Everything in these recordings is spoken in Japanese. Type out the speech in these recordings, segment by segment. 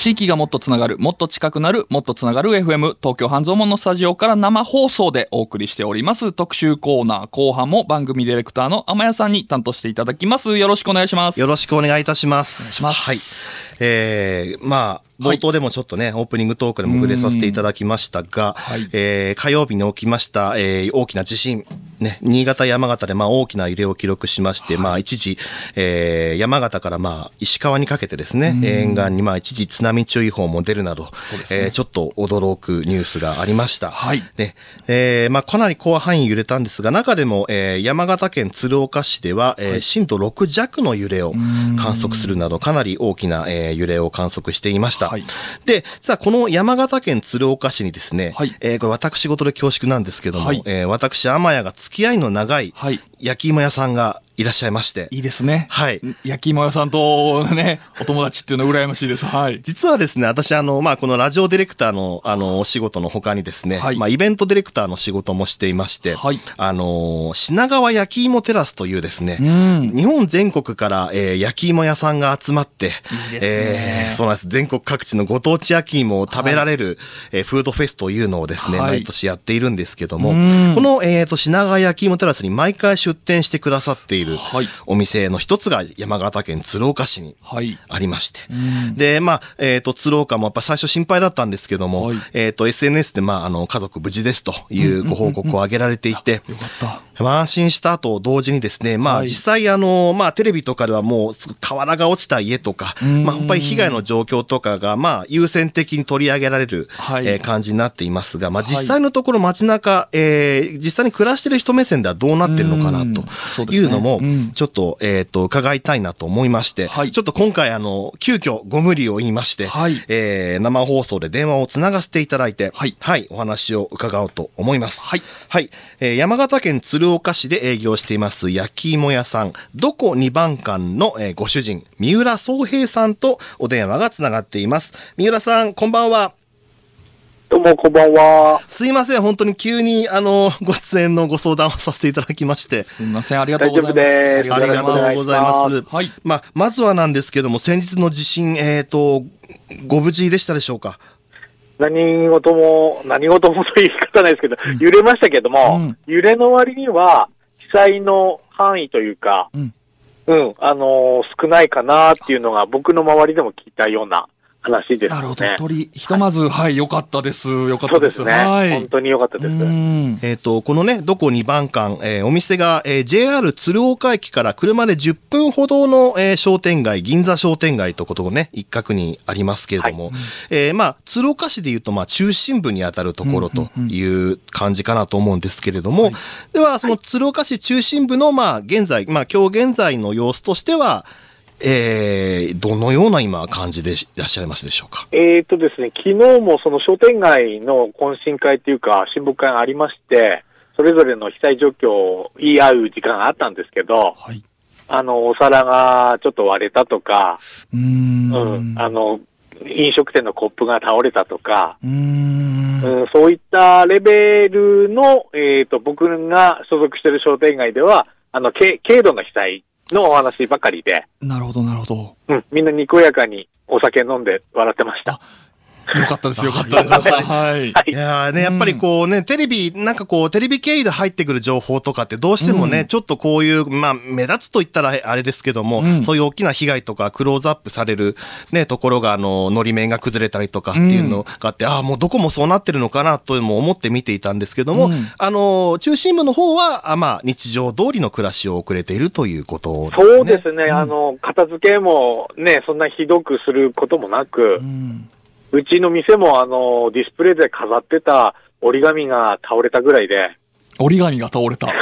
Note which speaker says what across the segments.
Speaker 1: 地域がもっとつながる、もっと近くなる、もっとつながる FM、東京半蔵門のスタジオから生放送でお送りしております特集コーナー後半も番組ディレクターの天谷さんに担当していただきます。よろしくお願いします。
Speaker 2: よろしくお願いいたします。
Speaker 1: お願いします
Speaker 2: はい。えー、まあ、冒頭でもちょっとね、オープニングトークでも触れさせていただきましたが、
Speaker 1: はい
Speaker 2: えー火曜日に起きました、えー大きな地震、ね、新潟、山形でまあ大きな揺れを記録しまして、まあ一時、えー山形からまあ石川にかけてですね、沿岸にまあ一時津波注意報も出るなど、えーちょっと驚くニュースがありました。
Speaker 1: はい。
Speaker 2: で、えーまあ、かなり広範囲揺れたんですが、中でも、えー山形県鶴岡市では、えー震度6弱の揺れを観測するなど、かなり大きな、えー揺れを観測していました。
Speaker 1: はい。
Speaker 2: で、実はこの山形県鶴岡市にですね、
Speaker 1: はい。
Speaker 2: えーこれ私事で恐縮なんですけども、
Speaker 1: はい。
Speaker 2: えー私、天谷が付き合いの長い
Speaker 1: はい。
Speaker 2: 焼き芋屋さんがいらっしゃいまして、
Speaker 1: いいですね。
Speaker 2: はい。
Speaker 1: 焼き芋屋さんとね、お友達っていうのは羨ましいです。はい。
Speaker 2: 実はですね、私、あの、まあ、このラジオディレクターの、あの、お仕事の他にですね、
Speaker 1: はい
Speaker 2: まあ、イベントディレクターの仕事もしていまして、
Speaker 1: はい
Speaker 2: あの、品川焼き芋テラスというですね、
Speaker 1: ん
Speaker 2: 日本全国から、えー焼き芋屋さんが集まって、
Speaker 1: いいですね
Speaker 2: えーそうなんです。全国各地のご当地焼き芋を食べられる、えーフードフェスというのをですね、
Speaker 1: はい
Speaker 2: 毎年やっているんですけども、
Speaker 1: うん
Speaker 2: この、えっ、と、品川焼き芋テラスに毎回出店してくださっている
Speaker 1: はい。
Speaker 2: お店の一つが山形県鶴岡市に
Speaker 1: はい。
Speaker 2: ありまして。で、まあ、えっ、と、鶴岡もやっぱ最初心配だったんですけども、
Speaker 1: はい。
Speaker 2: えっ、と、SNS で、まあ、あの、家族無事ですというご報告を上げられていて、
Speaker 1: よかった。
Speaker 2: まあ安心した後同時にですね、まあ
Speaker 1: はい。
Speaker 2: 実際あの、まあテレビとかではもうすぐ瓦が落ちた家とか、まあやっぱり被害の状況とかがまあ優先的に取り上げられる、
Speaker 1: はい。
Speaker 2: えー感じになっていますが、まあ実際のところ街中、えー実際に暮らしてる人目線ではどうなってるのかな
Speaker 1: うん
Speaker 2: というのも
Speaker 1: うん、
Speaker 2: ちょっと、えっ、と、伺いたいなと思いまして、
Speaker 1: はい
Speaker 2: ちょっと今回あの、急遽ご無理を言いまして、
Speaker 1: はい
Speaker 2: えー生放送で電話をつながせていただいて、
Speaker 1: はい
Speaker 2: はい、お話を伺おうと思います。
Speaker 1: はい。
Speaker 2: はい。えー山形県鶴岡市で営業しています焼き芋屋さん、どこ2番館の、えーご主人、三浦宗平さんとお電話がつながっています。三浦さん、こんばんは。
Speaker 3: どうも、こんばんは。
Speaker 2: すいません、本当に急に、あの、ご出演のご相談をさせていただきまして。
Speaker 1: すみません、ありがとうございます。
Speaker 3: 大丈夫です
Speaker 2: ありがとうございます。
Speaker 1: はい
Speaker 2: まあ、まずはなんですけども、先日の地震、えっ、と、ご無事でしたでしょうか？
Speaker 3: 何事も、何事もという言い方ないですけど、揺れましたけども、
Speaker 1: うん
Speaker 3: 揺れの割には、被災の範囲というか、
Speaker 1: うん
Speaker 3: うん、あのー少ないかなっていうのが僕の周りでも聞いたような話ですね。
Speaker 1: なるほど。鳥、ひとまず、はい、よかったです。よかったです。
Speaker 3: そうですね。
Speaker 1: はい。
Speaker 3: 本当に良かったです。
Speaker 1: うん
Speaker 2: えっ、と、このね、どこ2番館、えーお店が、えー JR 鶴岡駅から車で10分ほどの、えー商店街、銀座商店街ということをね、一角にありますけれども、えーまあ、鶴岡市で言うと、まあ、中心部にあたるところという感じかなと思うんですけれども、では、その鶴岡市中心部の、まあ、現在、まあ、今日現在の様子としては、えー、どのような今感じでいらっしゃいますでしょうか？
Speaker 3: えーとですね、昨日もその商店街の懇親会というか、親睦会がありまして、それぞれの被災状況を言い合う時間があったんですけど、
Speaker 1: はい。
Speaker 3: あの、お皿がちょっと割れたとか、
Speaker 1: うー
Speaker 3: うん
Speaker 1: ん。
Speaker 3: あの、飲食店のコップが倒れたとか、
Speaker 1: うーん。
Speaker 3: うん、そういったレベルの、えーと、僕が所属している商店街では、あの、軽軽度の被災のお話ばかりで、
Speaker 1: なるほど、なるほど。
Speaker 3: うん、みんなにこやかにお酒飲んで笑ってました。
Speaker 1: よかったです、よかったです。はい。
Speaker 3: はい。
Speaker 2: いやーね、やっぱりこうね、テレビ、なんかこう、テレビ経由で入ってくる情報とかってどうしてもね、
Speaker 1: うん。
Speaker 2: ちょっとこういう、まあ、目立つと言ったらあれですけども、
Speaker 1: うん。
Speaker 2: そういう大きな被害とかクローズアップされるね、ところが、あの、のり面が崩れたりとかっていうのがあって、ああ、もうどこもそうなってるのかなとも思って見ていたんですけども、
Speaker 1: うん。
Speaker 2: あの、中心部の方は、あまあ、日常通りの暮らしを送れているということ
Speaker 3: そうですね、あの、片付けもね、そんなひどくすることもなく
Speaker 1: う、ん。
Speaker 3: うちの店もあの、ディスプレイで飾ってた折り紙が倒れたぐらいで、
Speaker 1: 折り紙が倒れた。
Speaker 3: は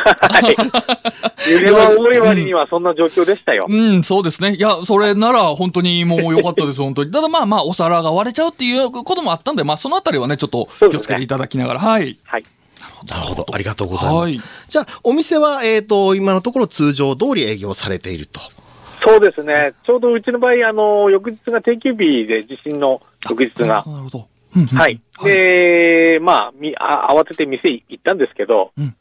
Speaker 3: い。揺れの多い割にはそんな状況でしたよ。
Speaker 1: うん、そうですね。いや、それなら本当にもう良かったです、本当に。ただまあまあ、お皿が割れちゃうっていうこともあったんで、まあそのあたりはね、ちょっと気をつけていただきながら、はい。
Speaker 3: はい。
Speaker 2: なるほど。ありがとうございます。
Speaker 1: はい。
Speaker 2: じゃあ、お店は、えっ、と、今のところ通常通り営業されていると。
Speaker 3: そうですね。ちょうどうちの場合、あの、翌日が定休日で地震の翌日が。
Speaker 1: なるほど。うんうん
Speaker 3: はい。で、まあ、みあ、慌てて店行ったんですけど、
Speaker 1: うん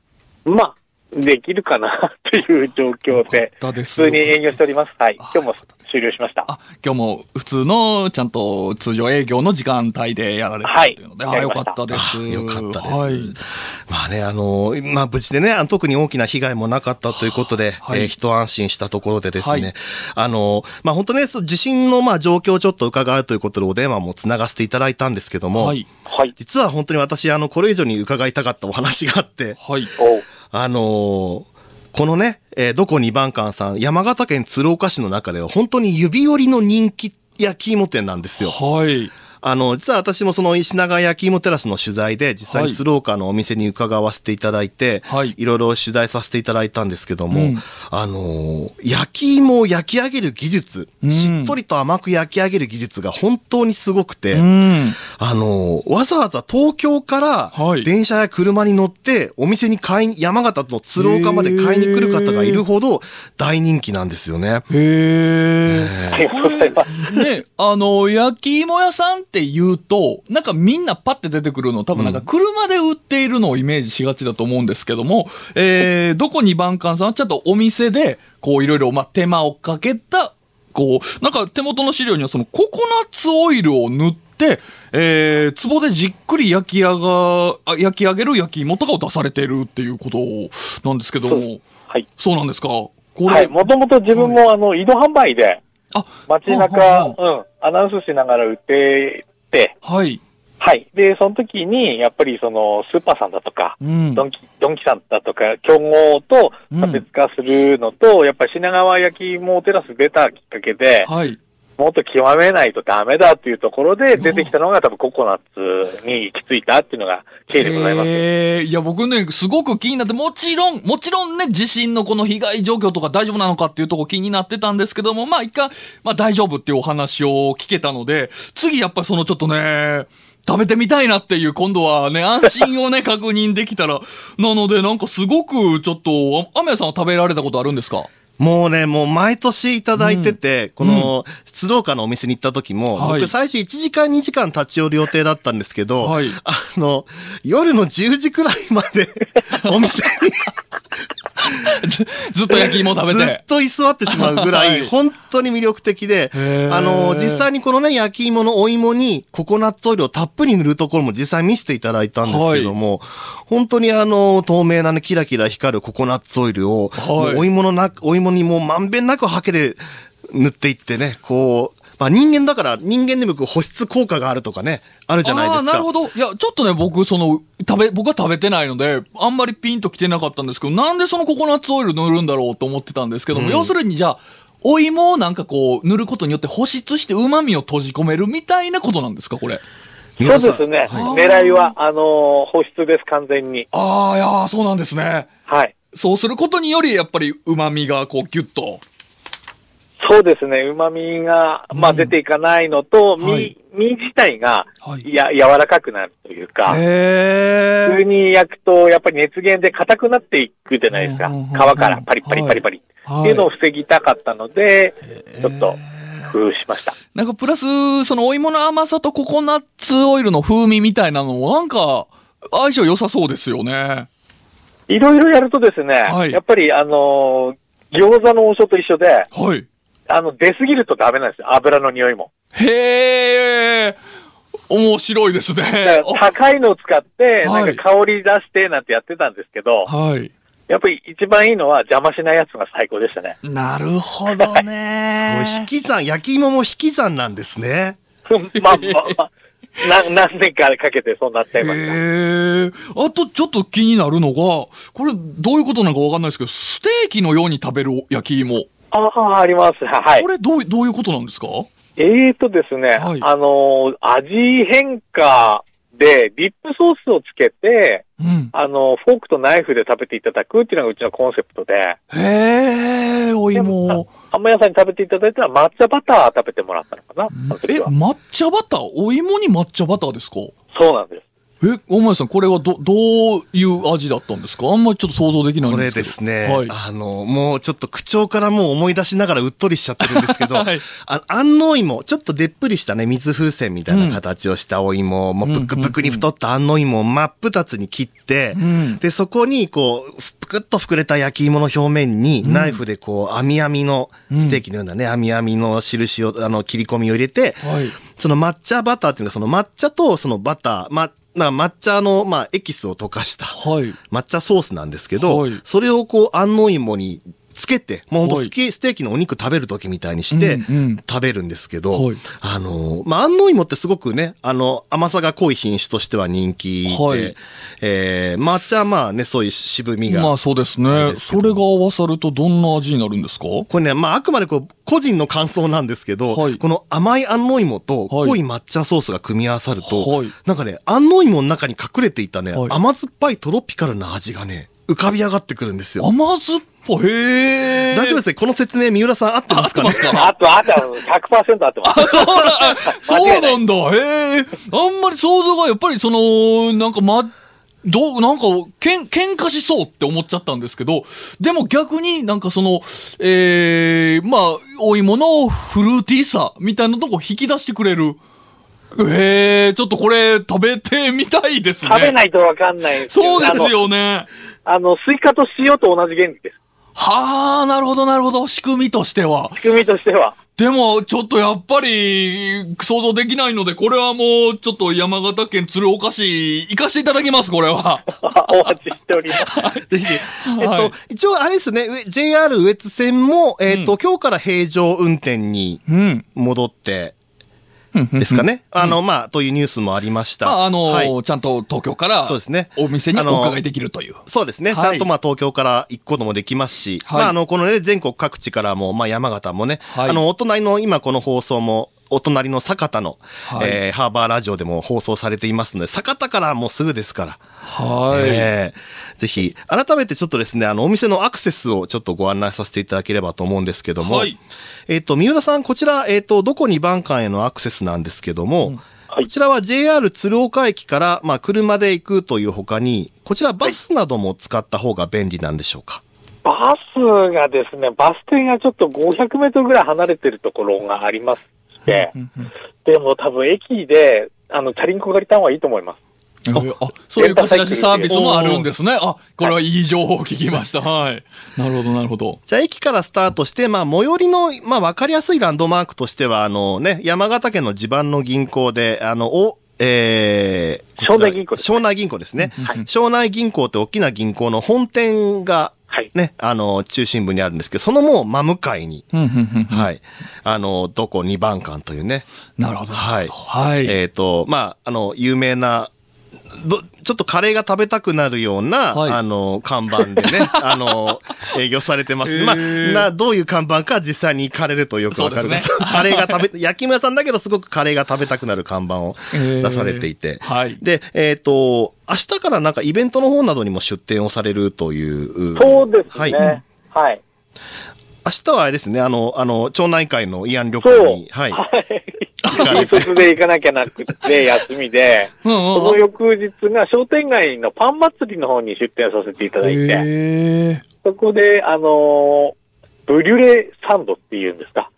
Speaker 3: まあ、できるかなっていう状況で、
Speaker 1: だです
Speaker 3: 普通に営業しております。はい。
Speaker 1: あ
Speaker 3: 今日も終了しました。
Speaker 1: あ、今日も普通の、ちゃんと通常営業の時間帯でやられたというので、あ、よ
Speaker 3: はいやりました
Speaker 1: かったです。
Speaker 2: あよかったです。
Speaker 1: はい。
Speaker 2: まあね、あの、まあ無事でね、特に大きな被害もなかったということで、
Speaker 1: はい
Speaker 2: えー一安心したところでですね、
Speaker 1: はい
Speaker 2: あの、まあ本当ね、地震のまあ状況をちょっと伺うということでお電話もつながせていただいたんですけども、
Speaker 1: はい。
Speaker 3: はい。
Speaker 2: 実は本当に私、あの、これ以上に伺いたかったお話があって、
Speaker 1: はい。
Speaker 2: あのーこのね、えーどこ二番館さん、山形県鶴岡市の中では本当に指折りの人気焼き芋店なんですよ。
Speaker 1: はい。
Speaker 2: あの、実は私もその石長焼き芋テラスの取材で、実際に鶴岡のお店に伺わせていただいて、
Speaker 1: はい
Speaker 2: いろいろ取材させていただいたんですけども、
Speaker 1: うん
Speaker 2: あのー焼き芋を焼き上げる技術、
Speaker 1: うん
Speaker 2: しっとりと甘く焼き上げる技術が本当にすごくて、
Speaker 1: うん。
Speaker 2: あのーわざわざ東京から
Speaker 1: はい
Speaker 2: 電車や車に乗って、お店に買いに、山形の鶴岡まで買いに来る方がいるほど大人気なんですよね。
Speaker 1: へー。
Speaker 3: ありがとうございます。
Speaker 1: ね、あの、焼き芋屋さんって言うと、なんかみんなパッて出てくるの、多分なんか車で売っているのをイメージしがちだと思うんですけども、えー、どこに番館さんはちゃんとお店で、こういろいろ、まあ、手間をかけた、こう、なんか手元の資料にはそのココナッツオイルを塗って、えー、壺でじっくり焼き上が、あ焼き上げる焼き芋とかを出されているっていうことなんですけども、
Speaker 3: はい。
Speaker 1: そうなんですか？これ、
Speaker 3: はい。もともと自分も、あの、移動販売で、
Speaker 1: あ、
Speaker 3: 街中、
Speaker 1: は
Speaker 3: うん、アナウンスしながら売ってて、
Speaker 1: はい。
Speaker 3: はい。で、その時に、やっぱりその、スーパーさんだとか、
Speaker 1: うん。
Speaker 3: ドンキ、ドンキさんだとか、競合と差別化するのと、やっぱり品川焼き芋テラス出たきっかけで、
Speaker 1: はい。
Speaker 3: もっと極めないとダメだっていうところで出てきたのが多分ココナッツに行き着いたっていうのが経緯でございます。
Speaker 1: ええいや、僕ね、すごく気になって、もちろん、もちろんね、地震のこの被害状況とか大丈夫なのかっていうとこ気になってたんですけども、まあ一回、まあ大丈夫っていうお話を聞けたので、次やっぱりそのちょっとね、食べてみたいなっていう、今度はね、安心をね、確認できたら。なので、なんかすごく、ちょっと、あアメヤさんは食べられたことあるんですか？
Speaker 2: もうね、もう毎年いただいてて、この、鶴岡のお店に行った時も、
Speaker 1: はい。
Speaker 2: 僕最初1時間2時間立ち寄る予定だったんですけど、
Speaker 1: はい。
Speaker 2: あの、夜の10時くらいまで、お店に
Speaker 1: ずずっと焼き芋食べ。
Speaker 2: ずってと居座ってしまうぐらい、
Speaker 1: はい。
Speaker 2: 本当に魅力的であの、実際にこのね、焼き芋のお芋にココナッツオイルをたっぷり塗るところも実際見せていただいたんですけども、本当にあの、透明なね、キラキラ光るココナッツオイルを、
Speaker 1: はい。
Speaker 2: お芋のな、お芋にもうまんべんなくハケで塗っていってね、こう、まあ人間だから人間でも保湿効果があるとかね、あるじゃないですか。
Speaker 1: ああ、なるほど。いや、ちょっとね、僕、その、食べ、僕は食べてないので、あんまりピンと来てなかったんですけど、なんでそのココナッツオイル塗るんだろうと思ってたんですけども、
Speaker 2: うん
Speaker 1: 要するにじゃあ、お芋をなんかこう、塗ることによって保湿して旨味を閉じ込めるみたいなことなんですか、これ？
Speaker 3: そうですね。
Speaker 1: はい
Speaker 3: 狙いは、あの、保湿です、完全に。
Speaker 1: ああ、いやーそうなんですね。
Speaker 3: はい。
Speaker 1: そうすることにより、やっぱり旨味がこう、ギュッと。
Speaker 3: そうですね。旨味が、まあ、
Speaker 1: うん
Speaker 3: 出ていかないのと、身、
Speaker 1: はい
Speaker 3: 身自体が、
Speaker 1: はい
Speaker 3: や、柔らかくなるというか。普通に焼くと、やっぱり熱源で硬くなっていくじゃないですか。
Speaker 1: うんうんうんうん
Speaker 3: 皮からパリパリパリパリ。
Speaker 1: はい
Speaker 3: っていうのを防ぎたかったので、ちょっと工夫しました。
Speaker 1: なんかプラス、そのお芋の甘さとココナッツオイルの風味みたいなのも、なんか、相性良さそうですよね。
Speaker 3: いろいろやるとですね、
Speaker 1: はい
Speaker 3: やっぱりあのー餃子の王将と一緒で、
Speaker 1: はい。
Speaker 3: あの、出すぎるとダメなんですよ。油の匂いも。
Speaker 1: へえ、面白いですね。
Speaker 3: 高いのを使って、
Speaker 1: はい
Speaker 3: なんか香り出してなんてやってたんですけど、
Speaker 1: はい。
Speaker 3: やっぱり一番いいのは邪魔しないやつが最高でしたね。
Speaker 1: なるほど
Speaker 2: こ
Speaker 1: ね
Speaker 2: れ引き算、焼き芋も引き算なんですね。
Speaker 3: まあまあまあ、な何年かかけてそうなっちゃいました。
Speaker 1: へえ。あとちょっと気になるのが、これどういうことなのかわかんないですけど、ステーキのように食べる焼き芋。
Speaker 3: ああ、あります。はい
Speaker 1: こ。れどう、どういうことなんですか？
Speaker 3: えーとですね、
Speaker 1: はい
Speaker 3: あのー味変化で、ディップソースをつけて、
Speaker 1: うん。
Speaker 3: あのーフォークとナイフで食べていただくっていうのがうちのコンセプトで、
Speaker 1: へえ、お
Speaker 3: でも
Speaker 1: 芋。
Speaker 3: あんま屋さんに食べていただいたら抹茶バター食べてもらったのかな、その
Speaker 1: え。抹茶バター？お芋に抹茶バターですか？
Speaker 3: そうなんです。
Speaker 1: え、大前さん、これはど、どういう味だったんですか？あんまりちょっと想像できないん
Speaker 2: これ
Speaker 1: ですけど。
Speaker 2: ですね、
Speaker 1: はい。
Speaker 2: あの、もうちょっと口調からもう思い出しながらうっとりしちゃってるんですけど、
Speaker 1: はい。
Speaker 2: あ安納芋、ちょっとでっぷりしたね、水風船みたいな形をしたお芋、もうぷくぷくに太った安納芋を真っ二つに切って、
Speaker 1: ん。
Speaker 2: で、そこにこう、ぷくっと膨れた焼き芋の表面に、ナイフでこう、網網の、ステーキのようなね、網網の印を、あの、切り込みを入れて、
Speaker 1: はい。
Speaker 2: その抹茶バターっていうのは、その抹茶とそのバター、ま、な抹茶の、まあ、エキスを溶かした、
Speaker 1: はい。
Speaker 2: 抹茶ソースなんですけど、
Speaker 1: はい
Speaker 2: それをこう、安納芋につけて、もうほんと
Speaker 1: はい。
Speaker 2: スキステーキのお肉食べる時みたいにして、食べるんですけど、
Speaker 1: はい。
Speaker 2: あの、まあ、安納芋ってすごくね、あの、甘さが濃い品種としては人気で、
Speaker 1: はい。
Speaker 2: えー、抹茶はまあね、そういう渋みが。
Speaker 1: まあそうですね。それが合わさるとどんな味になるんですか？
Speaker 2: これね、まあ、あくまでこう、個人の感想なんですけど、
Speaker 1: はい。
Speaker 2: この甘い安納芋と
Speaker 1: はい
Speaker 2: 濃い抹茶ソースが組み合わさると、
Speaker 1: はい。
Speaker 2: なんかね、安納芋の中に隠れていたね、
Speaker 1: はい。
Speaker 2: 甘酸っぱいトロピカルな味がね、浮かび上がってくるんですよ。
Speaker 1: 甘酸っぱい。へえ。
Speaker 2: 大丈夫ですねこの説明、三浦さん合ってますかね？
Speaker 1: 合ってますか
Speaker 3: あと、あと、100%合ってます。
Speaker 1: そうな、あ そうなんだ。へえ。あんまり想像がやっぱりその、なんかま、どう、なんか、けん、喧嘩しそうって思っちゃったんですけど、でも逆になんかその、ええまあ、お芋のフルーティーさみたいなとこ引き出してくれる。へえ、ちょっとこれ食べてみたいですね。
Speaker 3: 食べないとわかんない
Speaker 1: そうですよね。
Speaker 3: あの、あのスイカと塩と同じ原理です。
Speaker 1: はあ、なるほど、なるほど。仕組みとしては。
Speaker 3: 仕組みとしては。
Speaker 1: でも、ちょっとやっぱり、想像できないので、これはもう、ちょっと山形県鶴岡市、行かせていただきます、これは。
Speaker 3: お待ちしております。
Speaker 2: ぜひ。えっ
Speaker 1: はい
Speaker 2: と、一応あれですね、上 JR 羽越線も、えっと、今日から平常運転に
Speaker 1: うん。
Speaker 2: 戻って、ですかね。あの、まあ、というニュースもありました。
Speaker 1: まあ、あのー
Speaker 2: はい
Speaker 1: ちゃんと東京から、
Speaker 2: そうですね
Speaker 1: お店にお伺いできるという。
Speaker 2: そうですね。
Speaker 1: はい
Speaker 2: ちゃんとまあ東京から行くこともできますし、
Speaker 1: はい
Speaker 2: まああの、このね、全国各地からも、まあ山形もね、
Speaker 1: はい
Speaker 2: あの、お隣の今この放送も、お隣の酒田の、
Speaker 1: はい。
Speaker 2: えーハーバーラジオでも放送されていますので、酒田からもうすぐですから。
Speaker 1: はい。
Speaker 2: えーぜひ、改めてちょっとですね、あの、お店のアクセスをちょっとご案内させていただければと思うんですけども、
Speaker 1: はい。
Speaker 2: えっ、と、三浦さん、こちら、えっ、と、どこに番館へのアクセスなんですけども、
Speaker 3: はい。
Speaker 2: こちらは JR 鶴岡駅から、まあ、車で行くという他に、こちらバスなども使った方が便利なんでしょうか、
Speaker 3: バスがですね、バス停がちょっと500メートルぐらい離れてるところがありまして、でも多分駅で、あの、チャリンコ借りた方がいいと思います。
Speaker 1: えーあ、そういう貸し出しサービスもあるんですね。あ、これはいい情報を聞きました。はい。なるほど、なるほど。
Speaker 2: じゃあ、駅からスタートして、まあ、最寄りの、まあ、わかりやすいランドマークとしては、あのね、山形県の地盤の銀行で、あの、お、えー、
Speaker 3: 庄内銀行
Speaker 2: 銀行ですね。庄内銀行って大きな銀行の本店が、
Speaker 3: はい。
Speaker 2: ね、あの、中心部にあるんですけど、そのもう真向かいに。はい。あの、どこ二番館というね。
Speaker 1: なるほど。
Speaker 2: はい。
Speaker 1: はい。
Speaker 2: えっ、と、まあ、あの、有名な、どちょっとカレーが食べたくなるような、
Speaker 1: はい
Speaker 2: あの、看板でね、あの、営業されてます。まあ、な、どういう看板か実際に行かれるとよくわかる
Speaker 1: そうですね
Speaker 2: カレーが食べ、焼き芋屋さんだけどすごくカレーが食べたくなる看板を出されていて。
Speaker 1: はい。
Speaker 2: で、えっ、と、明日からなんかイベントの方などにも出店をされるという。
Speaker 3: そうです
Speaker 2: はい。
Speaker 3: ね。はい。
Speaker 2: 明日はあれですね、あの、あの、町内会の慰安旅。行に、はい。れて
Speaker 3: 引率で行かなきゃなくて、休みで、その翌日が商店街のパン祭りの方に出店させていただいて。そこで、あのーブリュレサンドっていうんですか？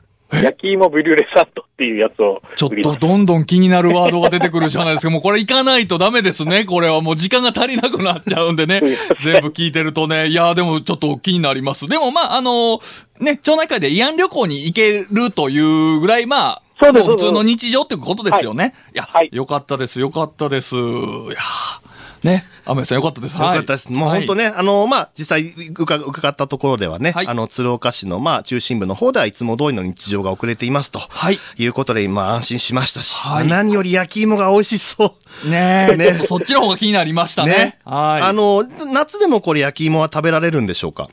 Speaker 3: 焼き芋ブリュレサンドっていうやつを
Speaker 1: ちょっ。とどんどん気になるワードが出てくるじゃないですか。もうこれ行かないとダメですね。これはもう時間が足りなくなっちゃうんでね。全部聞いてるとね。いや、でもちょっと気になります。でもまあ、あのね、町内会で慰安旅行に行けるというぐらい、まあ、
Speaker 3: そうです
Speaker 1: も普通の日常ってことですよね。い、や、
Speaker 3: はい
Speaker 1: よかったです、よかったです。いやね、アメさんよかったです。
Speaker 2: よかったです。もう本当
Speaker 1: ね。
Speaker 2: ね、あの、まあ、実際伺伺ったところではね、
Speaker 1: はい
Speaker 2: あの、鶴岡市の、まあ、中心部の方ではいつも通りの日常が遅れていますと。
Speaker 1: はい。
Speaker 2: いうことで、まあ、安心しましたし、
Speaker 1: はい
Speaker 2: 何より焼き芋が美味しそう。
Speaker 1: ねえ、
Speaker 2: ね
Speaker 1: ちょっとそっちの方が気になりましたね。はい。
Speaker 2: あの、夏でもこれ焼き芋は食べられるんでしょうか？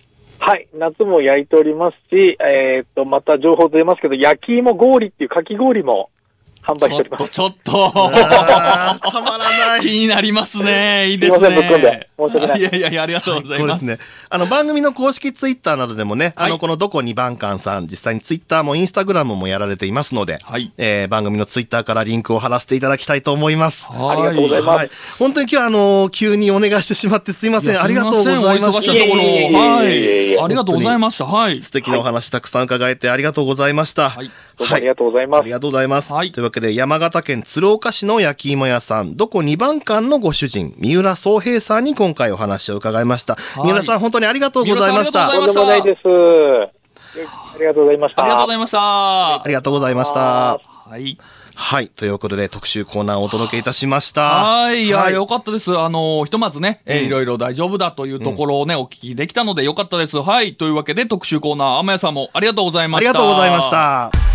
Speaker 3: はい。夏も焼いておりますし、えっ、と、また情報出ますけど、焼き芋氷っていうかき氷も販売しております。
Speaker 1: ちょっと、ちょっと。
Speaker 2: たまらない。
Speaker 1: 気になりますね。いいです
Speaker 3: すいませんぶっ込ん
Speaker 1: ね
Speaker 3: で。申し訳ない
Speaker 1: いやいやいや、ありがとうございます。
Speaker 2: そうですね。あの、番組の公式ツイッターなどでもね、あの、
Speaker 1: はい
Speaker 2: このどこ2番館さん、実際にツイッターもインスタグラムもやられていますので、
Speaker 1: はい
Speaker 2: えー番組のツイッターからリンクを貼らせていただきたいと思います。
Speaker 1: は
Speaker 3: ありがとうございます
Speaker 2: はい。本当に今日はあの、急にお願いしてしまってすいません。ありがとうございま
Speaker 1: お忙し
Speaker 2: し。
Speaker 1: いところ、
Speaker 3: いえいえいえいえ
Speaker 1: はい。ありがとうございました。はい。
Speaker 2: 素敵なお話たくさん伺えてありがとうございました。
Speaker 1: はい
Speaker 3: どうもありがとうございます。
Speaker 2: ありがとうございます。
Speaker 1: はい
Speaker 2: というわけで、山形県鶴岡市の焼き芋屋さん、どこ2番館のご主人、三浦宗平さんに今回お話を伺いました。
Speaker 1: い
Speaker 2: 三浦さん、本当にありがとうございました。
Speaker 1: とうございました
Speaker 3: とんでもないです。ありがとうございました。
Speaker 1: ありがとうございました。
Speaker 2: ありがとうございました。
Speaker 1: はい。
Speaker 2: はい。ということで、特集コーナーをお届けいたしました。
Speaker 1: はい。いや、
Speaker 2: はい
Speaker 1: よかったです。あの、ひとまずね、えー
Speaker 2: うん
Speaker 1: いろいろ大丈夫だというところをね、お聞きできたのでよかったです。はい。というわけで、特集コーナー、天谷さんもありがとうございました。
Speaker 2: ありがとうございました。